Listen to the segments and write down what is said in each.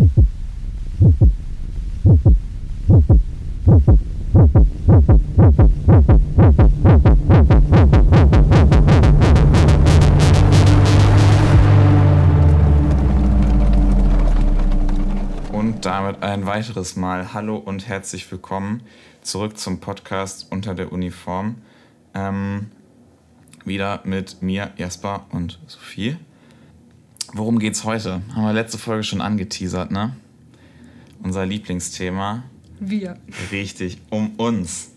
Und damit ein weiteres Mal Hallo und herzlich willkommen zurück zum Podcast unter der Uniform. Ähm, wieder mit mir, Jasper und Sophie. Worum geht's heute? Haben wir letzte Folge schon angeteasert, ne? Unser Lieblingsthema. Wir. Richtig, um uns.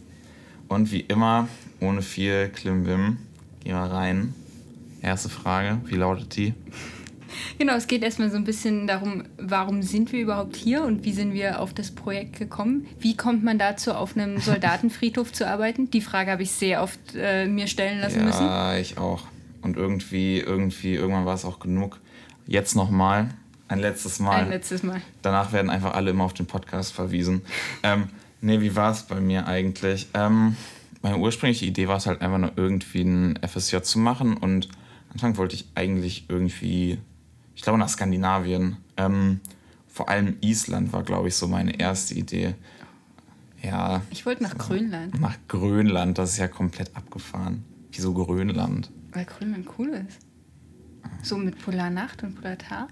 Und wie immer, ohne viel Klimbim, gehen wir rein. Erste Frage, wie lautet die? Genau, es geht erstmal so ein bisschen darum, warum sind wir überhaupt hier und wie sind wir auf das Projekt gekommen? Wie kommt man dazu, auf einem Soldatenfriedhof zu arbeiten? Die Frage habe ich sehr oft äh, mir stellen lassen ja, müssen. Ja, ich auch. Und irgendwie, irgendwie, irgendwann war es auch genug. Jetzt nochmal, ein letztes Mal. Ein letztes Mal. Danach werden einfach alle immer auf den Podcast verwiesen. ähm, nee, wie war es bei mir eigentlich? Ähm, meine ursprüngliche Idee war es halt einfach nur irgendwie ein FSJ zu machen und Anfang wollte ich eigentlich irgendwie ich glaube nach Skandinavien. Ähm, vor allem Island war, glaube ich, so meine erste Idee. Ja. Ich wollte nach so, Grönland. Nach Grönland, das ist ja komplett abgefahren. Wieso Grönland? Weil Grönland cool ist. So mit Polarnacht und Polartag.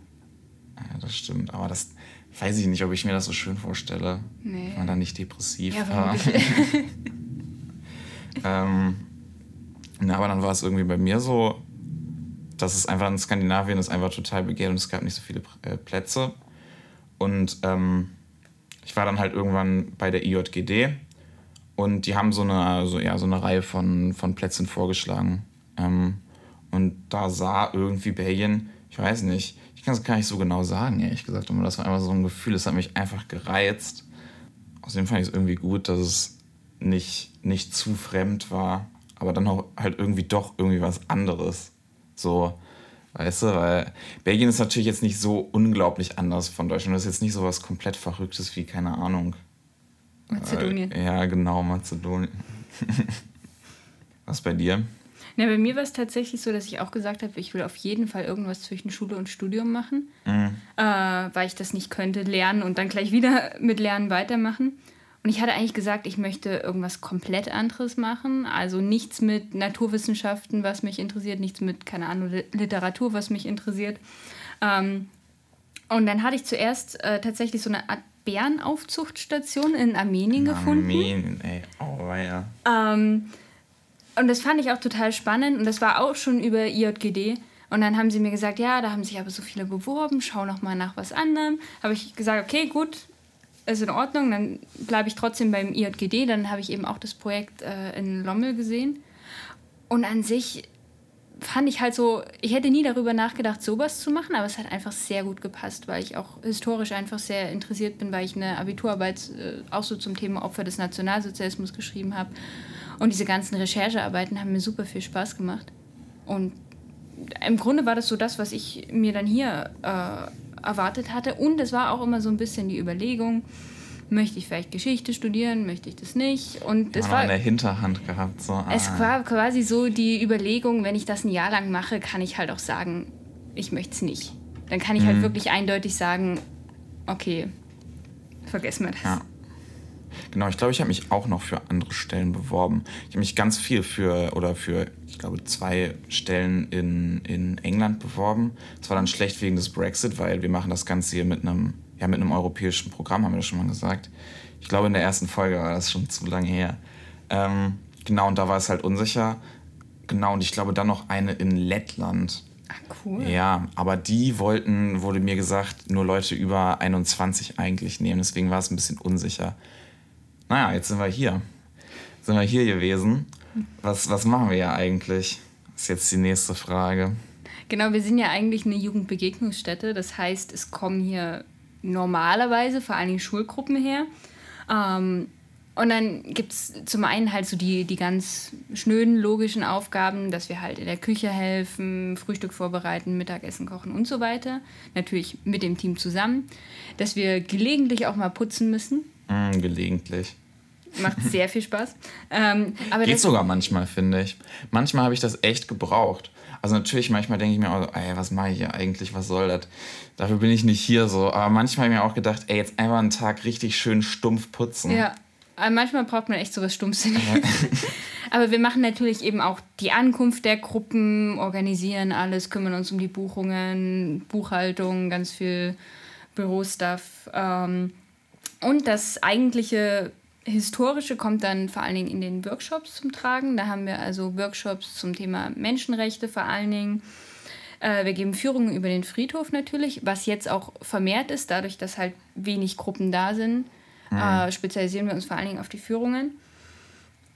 Ja, das stimmt. Aber das weiß ich nicht, ob ich mir das so schön vorstelle. Nee. Wenn man da nicht depressiv ja, war. ähm, na, aber dann war es irgendwie bei mir so, das ist einfach in Skandinavien ist einfach total begehrt und es gab nicht so viele äh, Plätze. Und ähm, ich war dann halt irgendwann bei der IJGD und die haben so eine, also, ja, so eine Reihe von, von Plätzen vorgeschlagen. Ähm, und da sah irgendwie Belgien, ich weiß nicht, ich kann es gar nicht so genau sagen, ehrlich gesagt, aber das war einfach so ein Gefühl, es hat mich einfach gereizt. Außerdem fand ich es irgendwie gut, dass es nicht, nicht zu fremd war, aber dann auch halt irgendwie doch irgendwie was anderes. So, weißt du, weil Belgien ist natürlich jetzt nicht so unglaublich anders von Deutschland. Das ist jetzt nicht so was komplett Verrücktes wie, keine Ahnung. Mazedonien. Äh, ja, genau, Mazedonien. was bei dir? Na, bei mir war es tatsächlich so, dass ich auch gesagt habe, ich will auf jeden Fall irgendwas zwischen Schule und Studium machen, mhm. äh, weil ich das nicht könnte, lernen und dann gleich wieder mit Lernen weitermachen. Und ich hatte eigentlich gesagt, ich möchte irgendwas komplett anderes machen. Also nichts mit Naturwissenschaften, was mich interessiert, nichts mit, keine Ahnung, Literatur, was mich interessiert. Ähm, und dann hatte ich zuerst äh, tatsächlich so eine Art Bärenaufzuchtstation in Armenien gefunden. Armenien, ey, oh ja. Ähm, und das fand ich auch total spannend und das war auch schon über IJGD. Und dann haben sie mir gesagt, ja, da haben sich aber so viele beworben, schau noch mal nach was anderem. Habe ich gesagt, okay, gut, ist in Ordnung, dann bleibe ich trotzdem beim IJGD. Dann habe ich eben auch das Projekt äh, in Lommel gesehen. Und an sich fand ich halt so, ich hätte nie darüber nachgedacht, sowas zu machen, aber es hat einfach sehr gut gepasst, weil ich auch historisch einfach sehr interessiert bin, weil ich eine Abiturarbeit äh, auch so zum Thema Opfer des Nationalsozialismus geschrieben habe. Und diese ganzen Recherchearbeiten haben mir super viel Spaß gemacht. Und im Grunde war das so das, was ich mir dann hier äh, erwartet hatte. Und es war auch immer so ein bisschen die Überlegung, möchte ich vielleicht Geschichte studieren, möchte ich das nicht. Und es war in der Hinterhand gehabt. So, ah. Es war quasi so die Überlegung, wenn ich das ein Jahr lang mache, kann ich halt auch sagen, ich möchte es nicht. Dann kann ich halt mhm. halt wirklich eindeutig sagen, okay, vergessen wir das. Ja. Genau, ich glaube, ich habe mich auch noch für andere Stellen beworben. Ich habe mich ganz viel für, oder für, ich glaube, zwei Stellen in, in England beworben. Es war dann schlecht wegen des Brexit, weil wir machen das Ganze hier mit einem, ja, mit einem europäischen Programm, haben wir das schon mal gesagt. Ich glaube, in der ersten Folge war das schon zu lange her. Ähm, genau, und da war es halt unsicher. Genau, und ich glaube dann noch eine in Lettland. Ach, cool. Ja, aber die wollten, wurde mir gesagt, nur Leute über 21 eigentlich nehmen. Deswegen war es ein bisschen unsicher naja, jetzt sind wir hier. Sind wir hier gewesen. Was, was machen wir ja eigentlich? Ist jetzt die nächste Frage. Genau, wir sind ja eigentlich eine Jugendbegegnungsstätte. Das heißt, es kommen hier normalerweise vor allen Dingen Schulgruppen her. Ähm, und dann gibt es zum einen halt so die, die ganz schnöden logischen Aufgaben, dass wir halt in der Küche helfen, Frühstück vorbereiten, Mittagessen kochen und so weiter. Natürlich mit dem Team zusammen. Dass wir gelegentlich auch mal putzen müssen. Mm, gelegentlich Macht sehr viel Spaß. Ähm, aber Geht sogar manchmal, finde ich. Manchmal habe ich das echt gebraucht. Also natürlich, manchmal denke ich mir auch, ey, was mache ich hier eigentlich, was soll das? Dafür bin ich nicht hier so. Aber manchmal habe ich mir auch gedacht, ey, jetzt einfach einen Tag richtig schön stumpf putzen. Ja, aber manchmal braucht man echt sowas Stumpfsinniges. aber wir machen natürlich eben auch die Ankunft der Gruppen, organisieren alles, kümmern uns um die Buchungen, Buchhaltung, ganz viel Bürostuff. Ähm, und das eigentliche Historische kommt dann vor allen Dingen in den Workshops zum Tragen. Da haben wir also Workshops zum Thema Menschenrechte vor allen Dingen. Äh, wir geben Führungen über den Friedhof natürlich, was jetzt auch vermehrt ist, dadurch, dass halt wenig Gruppen da sind. Mhm. Äh, spezialisieren wir uns vor allen Dingen auf die Führungen.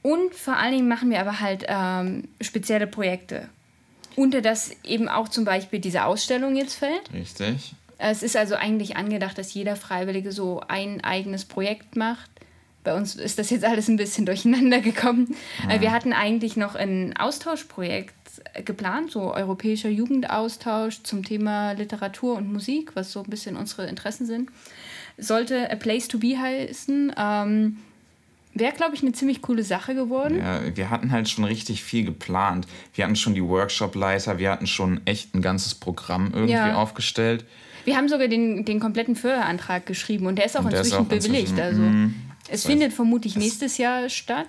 Und vor allen Dingen machen wir aber halt ähm, spezielle Projekte. Unter das eben auch zum Beispiel diese Ausstellung jetzt fällt. Richtig. Es ist also eigentlich angedacht, dass jeder Freiwillige so ein eigenes Projekt macht bei uns ist das jetzt alles ein bisschen durcheinander gekommen. Mhm. Wir hatten eigentlich noch ein Austauschprojekt geplant, so europäischer Jugendaustausch zum Thema Literatur und Musik, was so ein bisschen unsere Interessen sind. Sollte A Place to Be heißen. Ähm, Wäre, glaube ich, eine ziemlich coole Sache geworden. Ja, wir hatten halt schon richtig viel geplant. Wir hatten schon die Workshop-Leiter, wir hatten schon echt ein ganzes Programm irgendwie ja. aufgestellt. Wir haben sogar den, den kompletten Förderantrag geschrieben und der ist auch inzwischen ist auch bewilligt. Inzwischen, also. Es findet vermutlich nächstes Jahr statt.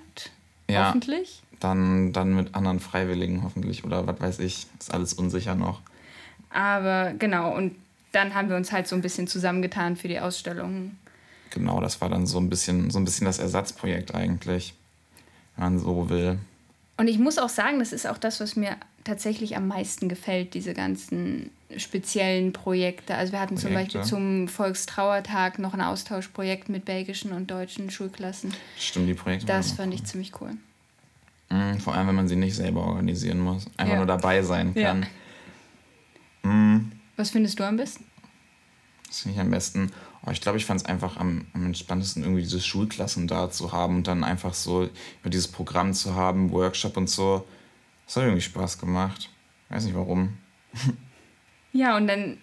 Ja, hoffentlich. Dann, dann mit anderen Freiwilligen hoffentlich oder was weiß ich. Ist alles unsicher noch. Aber genau, und dann haben wir uns halt so ein bisschen zusammengetan für die Ausstellung. Genau, das war dann so ein bisschen, so ein bisschen das Ersatzprojekt eigentlich, wenn man so will. Und ich muss auch sagen, das ist auch das, was mir tatsächlich am meisten gefällt, diese ganzen speziellen Projekte. Also wir hatten Projekte. zum Beispiel zum Volkstrauertag noch ein Austauschprojekt mit belgischen und deutschen Schulklassen. Stimmt, die Projekte. Das fand ich ziemlich cool. Mhm, vor allem, wenn man sie nicht selber organisieren muss. Einfach ja. nur dabei sein kann. Ja. Mhm. Was findest du am besten? Das finde ich am besten. Oh, ich glaube, ich fand es einfach am, am entspanntesten, irgendwie diese Schulklassen da zu haben und dann einfach so über dieses Programm zu haben, Workshop und so. Das hat irgendwie Spaß gemacht. Weiß nicht warum. Ja, und dann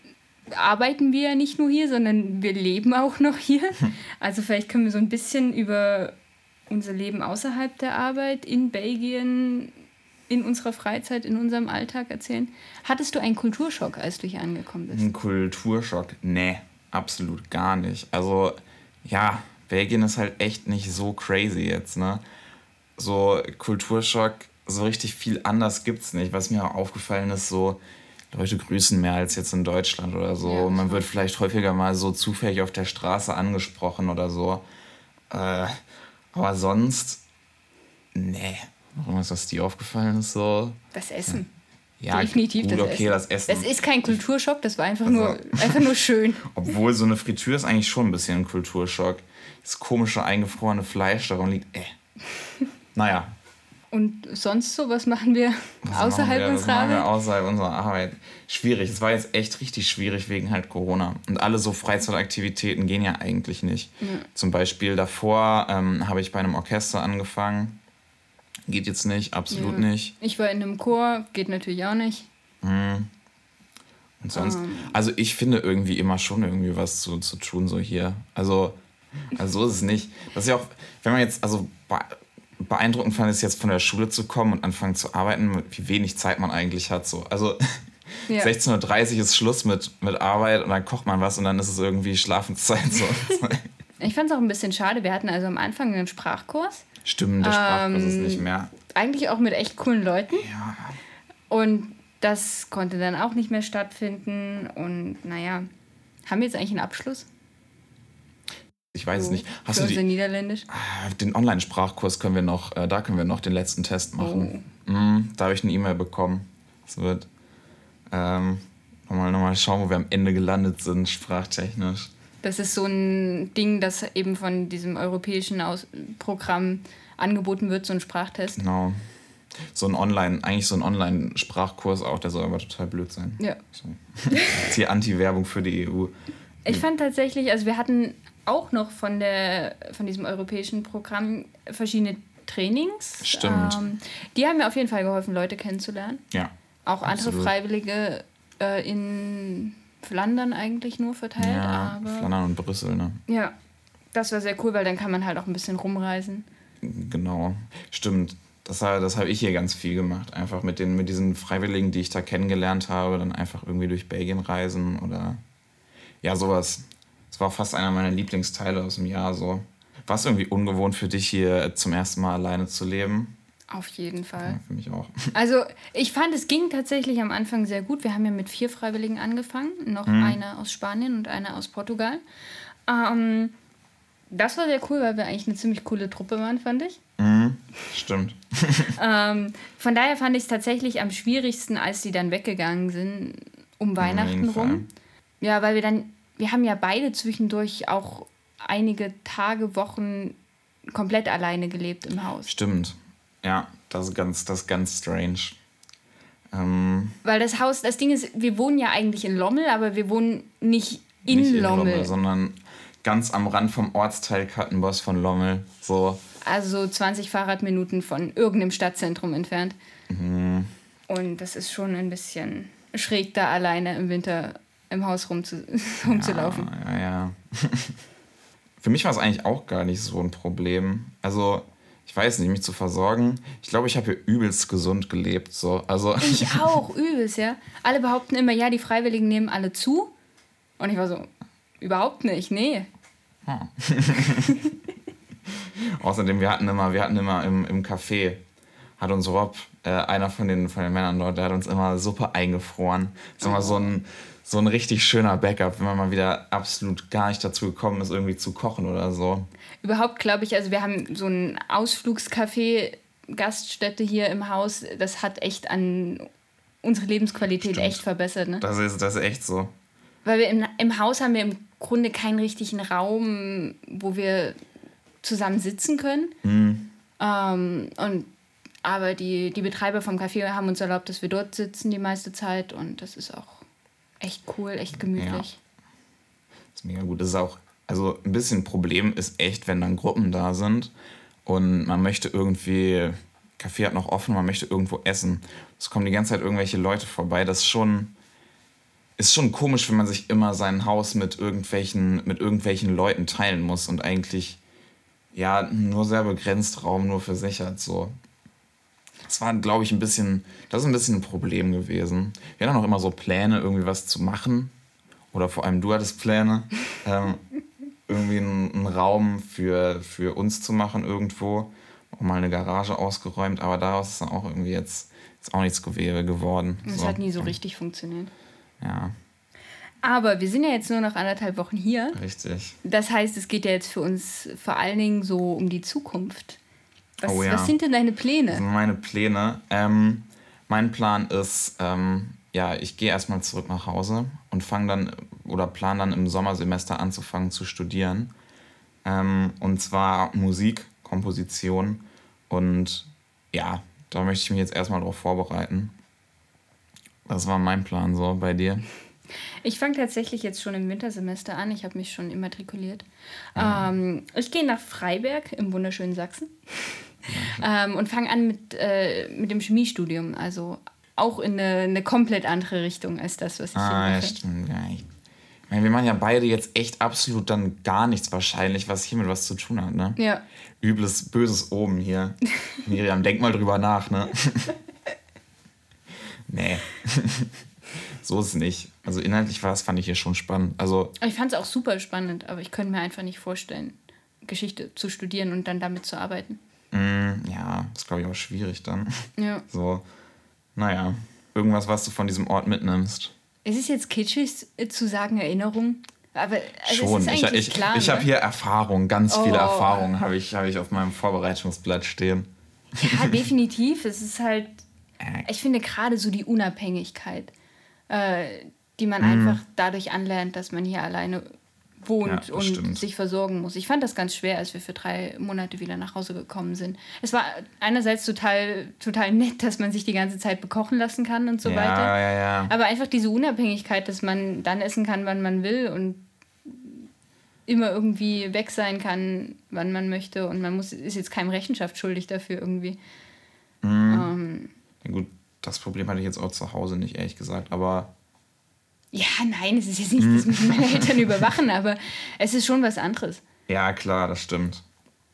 arbeiten wir ja nicht nur hier, sondern wir leben auch noch hier. Also vielleicht können wir so ein bisschen über unser Leben außerhalb der Arbeit in Belgien, in unserer Freizeit, in unserem Alltag erzählen. Hattest du einen Kulturschock, als du hier angekommen bist? Ein Kulturschock? Nee, absolut gar nicht. Also ja, Belgien ist halt echt nicht so crazy jetzt, ne? So Kulturschock, so richtig viel anders gibt's nicht. Was mir auch aufgefallen ist, so Leute grüßen mehr als jetzt in Deutschland oder so. Ja, Man wird vielleicht häufiger mal so zufällig auf der Straße angesprochen oder so. Äh, aber sonst, nee. Irgendwas, was dir aufgefallen ist, so. Das Essen. Ja, Definitiv gut, das okay, Essen. das Essen. Es ist kein Kulturschock, das war einfach, also, nur, einfach nur schön. Obwohl so eine Fritüre ist eigentlich schon ein bisschen ein Kulturschock. Das komische eingefrorene Fleisch darum liegt, äh. Naja, und sonst so, was machen wir was außerhalb machen wir, unserer Arbeit? Wir außerhalb unserer Arbeit. Schwierig. Es war jetzt echt richtig schwierig wegen halt Corona. Und alle so Freizeitaktivitäten gehen ja eigentlich nicht. Ja. Zum Beispiel davor ähm, habe ich bei einem Orchester angefangen. Geht jetzt nicht, absolut ja. nicht. Ich war in einem Chor, geht natürlich auch nicht. Mhm. Und sonst, um. Ähm. also ich finde irgendwie immer schon irgendwie was zu, zu tun, so hier. Also, also so ist es nicht. Das ist ja auch, wenn man jetzt, also beeindruckend fand ich es jetzt von der Schule zu kommen und anfangen zu arbeiten, wie wenig Zeit man eigentlich hat. So. Also ja. 16.30 Uhr ist Schluss mit, mit Arbeit und dann kocht man was und dann ist es irgendwie Schlafenszeit. So. ich fand es auch ein bisschen schade. Wir hatten also am Anfang einen Sprachkurs. Stimmt, der Sprachkurs ähm, ist nicht mehr. Eigentlich auch mit echt coolen Leuten. Ja. Und das konnte dann auch nicht mehr stattfinden. Und naja, haben wir jetzt eigentlich einen Abschluss? Ich weiß oh, es nicht. Hast du die, Niederländisch? Ah, den Online-Sprachkurs können wir noch, äh, da können wir noch den letzten Test machen. Oh. Mm, da habe ich eine E-Mail bekommen. Es wird ähm, nochmal, nochmal schauen, wo wir am Ende gelandet sind, sprachtechnisch. Das ist so ein Ding, das eben von diesem europäischen Aus Programm angeboten wird, so ein Sprachtest. Genau. So ein Online, eigentlich so ein Online-Sprachkurs auch, der soll aber total blöd sein. Ja. So. die Anti-Werbung für die EU. Ich fand tatsächlich, also wir hatten auch noch von, der, von diesem europäischen Programm verschiedene Trainings. Stimmt. Ähm, die haben mir auf jeden Fall geholfen, Leute kennenzulernen. Ja. Auch absolut. andere Freiwillige äh, in Flandern eigentlich nur verteilt. Ja, aber Flandern und Brüssel, ne? Ja, das war sehr cool, weil dann kann man halt auch ein bisschen rumreisen. Genau, stimmt. Das, das habe ich hier ganz viel gemacht. Einfach mit, den, mit diesen Freiwilligen, die ich da kennengelernt habe, dann einfach irgendwie durch Belgien reisen oder ja, sowas. Das war fast einer meiner Lieblingsteile aus dem Jahr so. War es irgendwie ungewohnt für dich, hier zum ersten Mal alleine zu leben? Auf jeden Fall. Ja, für mich auch. Also ich fand, es ging tatsächlich am Anfang sehr gut. Wir haben ja mit vier Freiwilligen angefangen. Noch mhm. eine aus Spanien und eine aus Portugal. Ähm, das war sehr cool, weil wir eigentlich eine ziemlich coole Truppe waren, fand ich. Mhm, stimmt. ähm, von daher fand ich es tatsächlich am schwierigsten, als die dann weggegangen sind, um Weihnachten rum. Ja, weil wir dann, wir haben ja beide zwischendurch auch einige Tage, Wochen komplett alleine gelebt im Haus. Stimmt. Ja, das ist ganz, das ist ganz strange. Ähm, weil das Haus, das Ding ist, wir wohnen ja eigentlich in Lommel, aber wir wohnen nicht in, nicht in Lommel. Lommel. Sondern ganz am Rand vom Ortsteil Kattenboss von Lommel. So. Also 20 Fahrradminuten von irgendeinem Stadtzentrum entfernt. Mhm. Und das ist schon ein bisschen schräg, da alleine im Winter im Haus rumzu rumzulaufen. Ja, ja, ja. Für mich war es eigentlich auch gar nicht so ein Problem. Also, ich weiß nicht, mich zu versorgen. Ich glaube, ich habe hier übelst gesund gelebt. So. Also, ich auch, übelst, ja. Alle behaupten immer, ja, die Freiwilligen nehmen alle zu. Und ich war so, überhaupt nicht, nee. Hm. Außerdem, wir hatten immer, wir hatten immer im, im Café, hat uns Rob, äh, einer von den, von den Männern dort, der hat uns immer Suppe eingefroren. Das ist immer so ein, so ein richtig schöner Backup, wenn man mal wieder absolut gar nicht dazu gekommen ist, irgendwie zu kochen oder so. Überhaupt glaube ich, also wir haben so ein Ausflugscafé, Gaststätte hier im Haus, das hat echt an unsere Lebensqualität Stimmt. echt verbessert. Ne? Das, ist, das ist echt so. Weil wir im, im Haus haben wir im Grunde keinen richtigen Raum, wo wir zusammen sitzen können. Mhm. Ähm, und, aber die, die Betreiber vom Café haben uns erlaubt, dass wir dort sitzen die meiste Zeit und das ist auch echt cool, echt gemütlich. Ja. Das ist mega gut. Das ist auch, also ein bisschen Problem ist echt, wenn dann Gruppen da sind und man möchte irgendwie, Café hat noch offen, man möchte irgendwo essen. Es kommen die ganze Zeit irgendwelche Leute vorbei. Das ist schon, ist schon komisch, wenn man sich immer sein Haus mit irgendwelchen, mit irgendwelchen Leuten teilen muss und eigentlich ja nur sehr begrenzt Raum nur für sich hat. So. Das war, glaube ich, ein bisschen, das ist ein bisschen ein Problem gewesen. Wir hatten auch immer so Pläne, irgendwie was zu machen. Oder vor allem du hattest Pläne, ähm, irgendwie einen, einen, Raum für, für uns zu machen irgendwo. Auch mal eine Garage ausgeräumt, aber daraus ist dann auch irgendwie jetzt, jetzt auch nichts geworden. Es so. hat nie so richtig funktioniert. Ja. Aber wir sind ja jetzt nur noch anderthalb Wochen hier. Richtig. Das heißt, es geht ja jetzt für uns vor allen Dingen so um die Zukunft. Was, oh ja. was sind denn deine Pläne? Meine Pläne. Ähm, mein Plan ist, ähm, ja, ich gehe erstmal zurück nach Hause und fange dann oder plan dann im Sommersemester anzufangen zu studieren. Ähm, und zwar Musik, Komposition. Und ja, da möchte ich mich jetzt erstmal darauf vorbereiten. Das war mein Plan so bei dir. Ich fange tatsächlich jetzt schon im Wintersemester an. Ich habe mich schon immatrikuliert. Ah. Ähm, ich gehe nach Freiberg im wunderschönen Sachsen ähm, und fange an mit, äh, mit dem Chemiestudium. Also auch in eine, eine, komplett andere Richtung als das, was ich ah, hier mache. Ja, stimmt. Ja, ich meine, wir machen ja beide jetzt echt absolut dann gar nichts wahrscheinlich, was hier mit was zu tun hat, ne? Ja. Übles, böses Oben hier. Miriam, denk mal drüber nach, ne? nee. so ist es nicht. Also inhaltlich war es, fand ich hier schon spannend. Also ich fand es auch super spannend, aber ich könnte mir einfach nicht vorstellen, Geschichte zu studieren und dann damit zu arbeiten. Mm, ja, ist glaube ich auch schwierig dann. Ja. So, naja, irgendwas, was du von diesem Ort mitnimmst. Es ist jetzt kitschig zu sagen Erinnerung, aber also schon. ich, ich, klar, ich ne? habe hier Erfahrung, ganz oh. viele Erfahrungen habe ich, hab ich auf meinem Vorbereitungsblatt stehen. Ja, definitiv. es ist halt, äh. ich finde gerade so die Unabhängigkeit äh, die man mhm. einfach dadurch anlernt, dass man hier alleine wohnt ja, und stimmt. sich versorgen muss. Ich fand das ganz schwer, als wir für drei Monate wieder nach Hause gekommen sind. Es war einerseits total, total nett, dass man sich die ganze Zeit bekochen lassen kann und so ja, weiter. Ja, ja. Aber einfach diese Unabhängigkeit, dass man dann essen kann, wann man will und immer irgendwie weg sein kann, wann man möchte und man muss, ist jetzt keinem Rechenschaft schuldig dafür irgendwie. Mhm. Ähm, ja, gut, das Problem hatte ich jetzt auch zu Hause nicht, ehrlich gesagt, aber. Ja, nein, es ist jetzt nicht, dass mich meine Eltern überwachen, aber es ist schon was anderes. Ja, klar, das stimmt.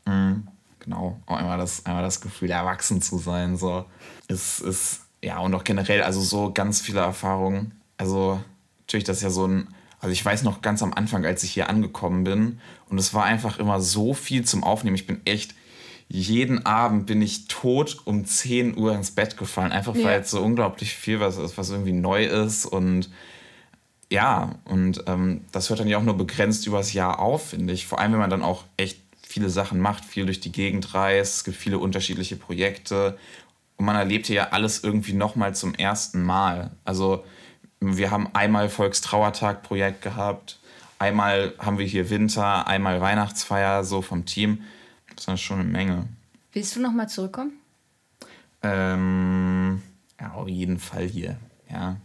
Mhm. genau, auch einmal das, einmal das Gefühl, erwachsen zu sein. So. Es ist, ja, und auch generell, also so ganz viele Erfahrungen. Also natürlich, das ist ja so ein, also ich weiß noch ganz am Anfang, als ich hier angekommen bin, und es war einfach immer so viel zum Aufnehmen. Ich bin echt, jeden Abend bin ich tot um 10 Uhr ins Bett gefallen, einfach ja. weil es so unglaublich viel was ist, was irgendwie neu ist und ja, und ähm, das hört dann ja auch nur begrenzt übers Jahr auf, finde ich. Vor allem, wenn man dann auch echt viele Sachen macht, viel durch die Gegend reist, es gibt viele unterschiedliche Projekte und man erlebt hier ja alles irgendwie nochmal zum ersten Mal. Also wir haben einmal Volkstrauertag-Projekt gehabt, einmal haben wir hier Winter, einmal Weihnachtsfeier so vom Team. Das ist schon eine Menge. Willst du nochmal zurückkommen? Ähm, ja, auf jeden Fall hier. Ja.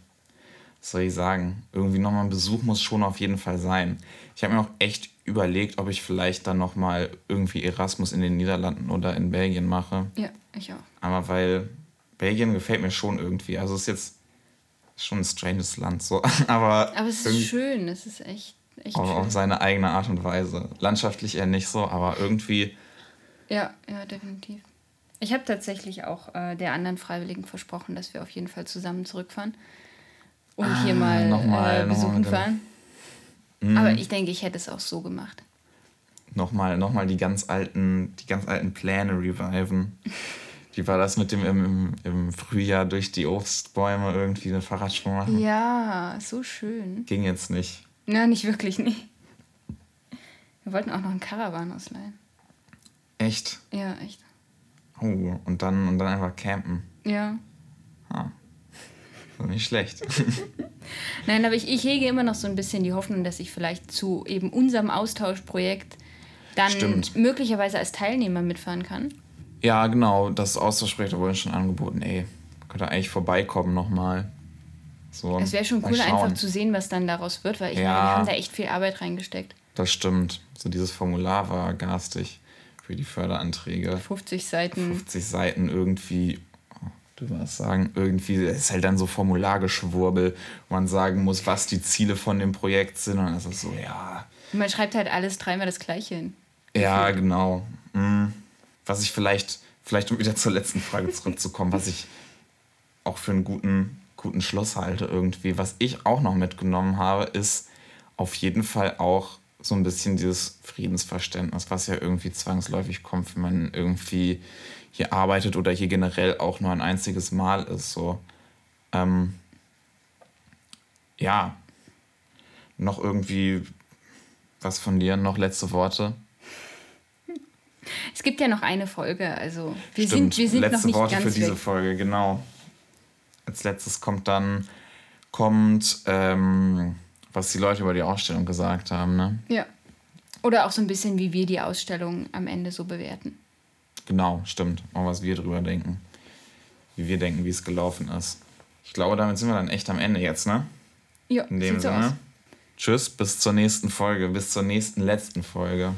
Was soll ich sagen? Irgendwie nochmal ein Besuch muss schon auf jeden Fall sein. Ich habe mir auch echt überlegt, ob ich vielleicht dann nochmal irgendwie Erasmus in den Niederlanden oder in Belgien mache. Ja, ich auch. Aber weil Belgien gefällt mir schon irgendwie. Also es ist jetzt schon ein stranges Land so. Aber, aber es ist schön, es ist echt, echt auf, schön. Auf seine eigene Art und Weise. Landschaftlich eher nicht so, aber irgendwie. Ja, ja, definitiv. Ich habe tatsächlich auch äh, der anderen Freiwilligen versprochen, dass wir auf jeden Fall zusammen zurückfahren und ah, hier mal, mal äh, besuchen mal fahren. Mhm. Aber ich denke, ich hätte es auch so gemacht. Nochmal, nochmal die ganz alten, die ganz alten Pläne reviven. Wie war das mit dem im, im Frühjahr durch die Obstbäume irgendwie eine Fahrradtour machen? Ja, so schön. Ging jetzt nicht. Na, nicht wirklich, nicht. Wir wollten auch noch einen Caravan ausleihen. Echt? Ja, echt. Oh, und dann, und dann einfach campen. Ja. Ah. Nicht schlecht. Nein, aber ich, ich hege immer noch so ein bisschen die Hoffnung, dass ich vielleicht zu eben unserem Austauschprojekt dann Stimmt. möglicherweise als Teilnehmer mitfahren kann. Ja, genau, das Austauschprojekt wurde schon angeboten. Ey, könnte eigentlich vorbeikommen nochmal. So, es wäre schon cool, einfach zu sehen, was dann daraus wird, weil ich ja, meine, wir haben da echt viel Arbeit reingesteckt. Das stimmt. So dieses Formular war garstig für die Förderanträge. 50 Seiten. 50 Seiten irgendwie du was sagen, irgendwie ist halt dann so Formulargeschwurbel, wo man sagen muss, was die Ziele von dem Projekt sind. Und das ist so, ja. Man schreibt halt alles dreimal das Gleiche hin. Ja, genau. Hm. Was ich vielleicht, vielleicht um wieder zur letzten Frage zurückzukommen, was ich auch für einen guten, guten Schluss halte irgendwie, was ich auch noch mitgenommen habe, ist auf jeden Fall auch so ein bisschen dieses Friedensverständnis, was ja irgendwie zwangsläufig kommt, wenn man irgendwie hier arbeitet oder hier generell auch nur ein einziges Mal ist. So. Ähm, ja, noch irgendwie was von dir, noch letzte Worte? Es gibt ja noch eine Folge, also wir Stimmt. sind, wir sind letzte noch nicht Worte ganz für diese weg. Folge, genau. Als letztes kommt dann kommt, ähm, was die Leute über die Ausstellung gesagt haben, ne? Ja. Oder auch so ein bisschen, wie wir die Ausstellung am Ende so bewerten. Genau, stimmt. Mal was wir drüber denken. Wie wir denken, wie es gelaufen ist. Ich glaube, damit sind wir dann echt am Ende jetzt, ne? Ja, In dem Sinne. So Tschüss, bis zur nächsten Folge, bis zur nächsten letzten Folge.